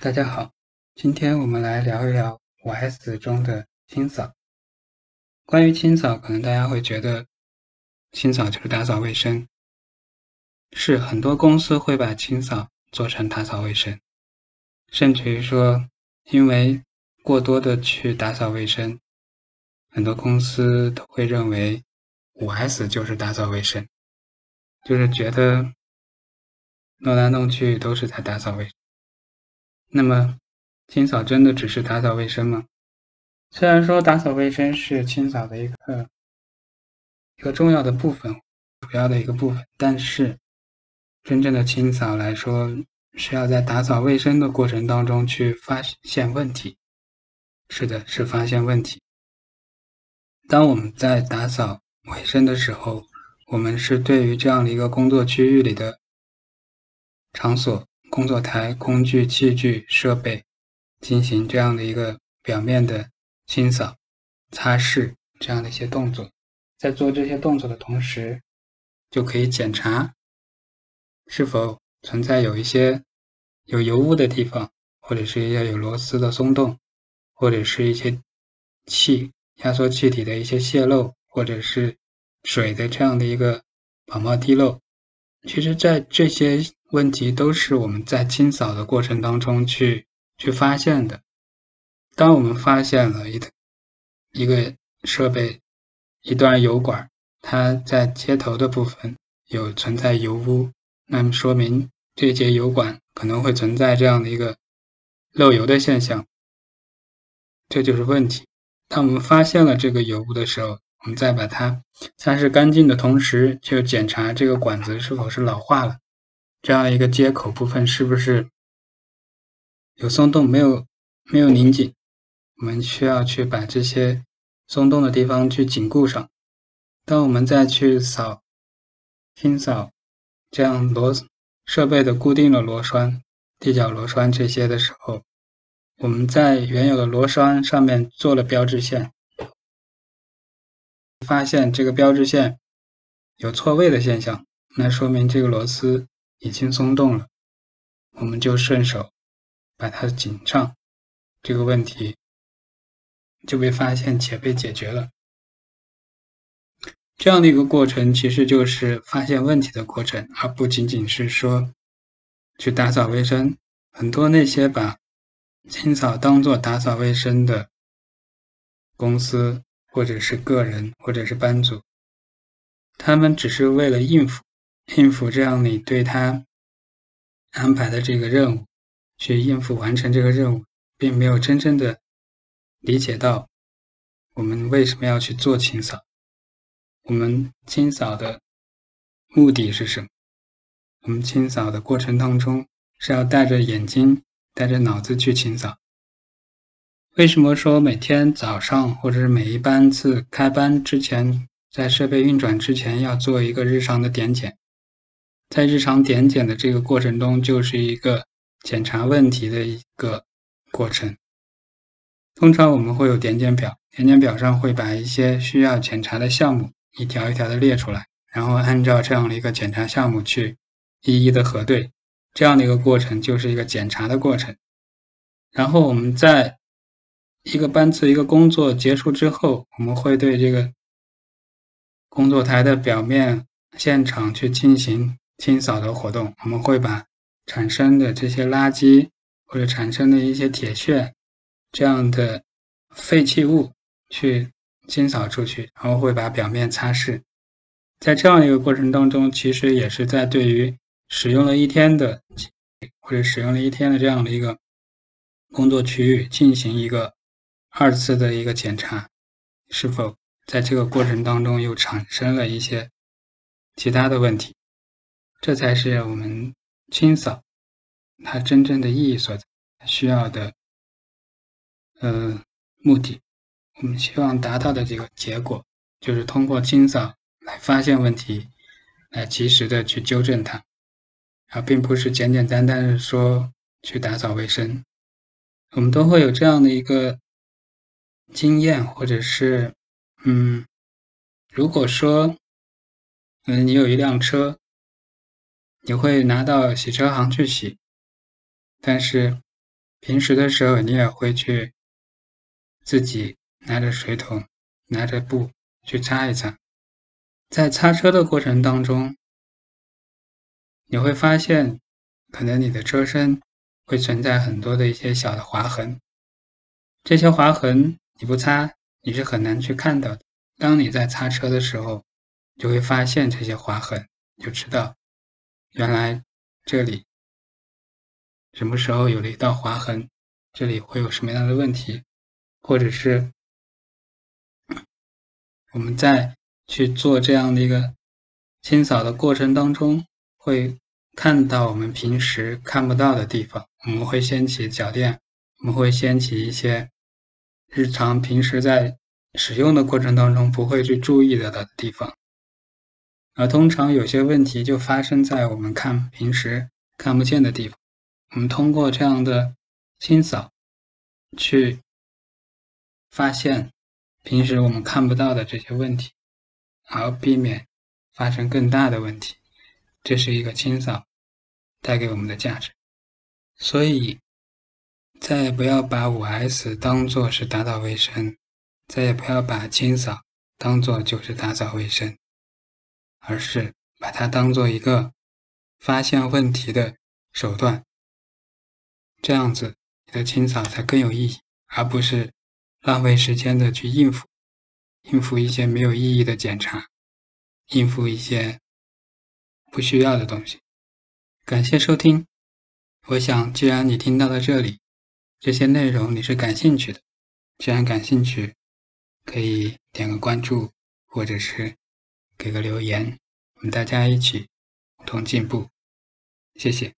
大家好，今天我们来聊一聊五 S 中的清扫。关于清扫，可能大家会觉得清扫就是打扫卫生，是很多公司会把清扫做成打扫卫生，甚至于说，因为过多的去打扫卫生，很多公司都会认为五 S 就是打扫卫生。就是觉得弄来弄去都是在打扫卫生。那么，清扫真的只是打扫卫生吗？虽然说打扫卫生是清扫的一个一个重要的部分，主要的一个部分，但是真正的清扫来说，是要在打扫卫生的过程当中去发现问题。是的，是发现问题。当我们在打扫卫生的时候。我们是对于这样的一个工作区域里的场所、工作台、工具、器具、设备进行这样的一个表面的清扫、擦拭这样的一些动作。在做这些动作的同时，就可以检查是否存在有一些有油污的地方，或者是一些有螺丝的松动，或者是一些气压缩气体的一些泄漏，或者是。水的这样的一个跑冒滴漏，其实，在这些问题都是我们在清扫的过程当中去去发现的。当我们发现了一一个设备一段油管，它在接头的部分有存在油污，那么说明这节油管可能会存在这样的一个漏油的现象，这就是问题。当我们发现了这个油污的时候，我们再把它擦拭干净的同时，就检查这个管子是否是老化了，这样一个接口部分是不是有松动，没有没有拧紧。我们需要去把这些松动的地方去紧固上。当我们再去扫清扫这样螺设备的固定的螺栓、地脚螺栓这些的时候，我们在原有的螺栓上面做了标志线。发现这个标志线有错位的现象，那说明这个螺丝已经松动了，我们就顺手把它紧上，这个问题就被发现且被解决了。这样的一个过程其实就是发现问题的过程，而不仅仅是说去打扫卫生。很多那些把清扫当做打扫卫生的公司。或者是个人，或者是班组，他们只是为了应付应付这样你对他安排的这个任务，去应付完成这个任务，并没有真正的理解到我们为什么要去做清扫，我们清扫的目的是什么？我们清扫的过程当中是要带着眼睛、带着脑子去清扫。为什么说每天早上或者是每一班次开班之前，在设备运转之前要做一个日常的点检？在日常点检的这个过程中，就是一个检查问题的一个过程。通常我们会有点检表，点检表上会把一些需要检查的项目一条一条的列出来，然后按照这样的一个检查项目去一一的核对，这样的一个过程就是一个检查的过程。然后我们在一个班次一个工作结束之后，我们会对这个工作台的表面现场去进行清扫的活动。我们会把产生的这些垃圾或者产生的一些铁屑这样的废弃物去清扫出去，然后会把表面擦拭。在这样一个过程当中，其实也是在对于使用了一天的或者使用了一天的这样的一个工作区域进行一个。二次的一个检查，是否在这个过程当中又产生了一些其他的问题？这才是我们清扫它真正的意义所在，需要的呃目的。我们希望达到的这个结果，就是通过清扫来发现问题，来及时的去纠正它，而并不是简简单单的说去打扫卫生。我们都会有这样的一个。经验，或者是，嗯，如果说，嗯，你有一辆车，你会拿到洗车行去洗，但是平时的时候，你也会去自己拿着水桶、拿着布去擦一擦。在擦车的过程当中，你会发现，可能你的车身会存在很多的一些小的划痕。这些划痕你不擦，你是很难去看到的。当你在擦车的时候，就会发现这些划痕，就知道原来这里什么时候有了一道划痕，这里会有什么样的问题，或者是我们在去做这样的一个清扫的过程当中，会看到我们平时看不到的地方。我们会掀起脚垫，我们会掀起一些日常平时在使用的过程当中不会去注意的的地方。而通常有些问题就发生在我们看平时看不见的地方。我们通过这样的清扫，去发现平时我们看不到的这些问题。而避免发生更大的问题，这是一个清扫带给我们的价值。所以，再也不要把五 S 当做是打扫卫生，再也不要把清扫当做就是打扫卫生，而是把它当做一个发现问题的手段。这样子，你的清扫才更有意义，而不是浪费时间的去应付。应付一些没有意义的检查，应付一些不需要的东西。感谢收听。我想，既然你听到了这里，这些内容你是感兴趣的。既然感兴趣，可以点个关注，或者是给个留言，我们大家一起共同进步。谢谢。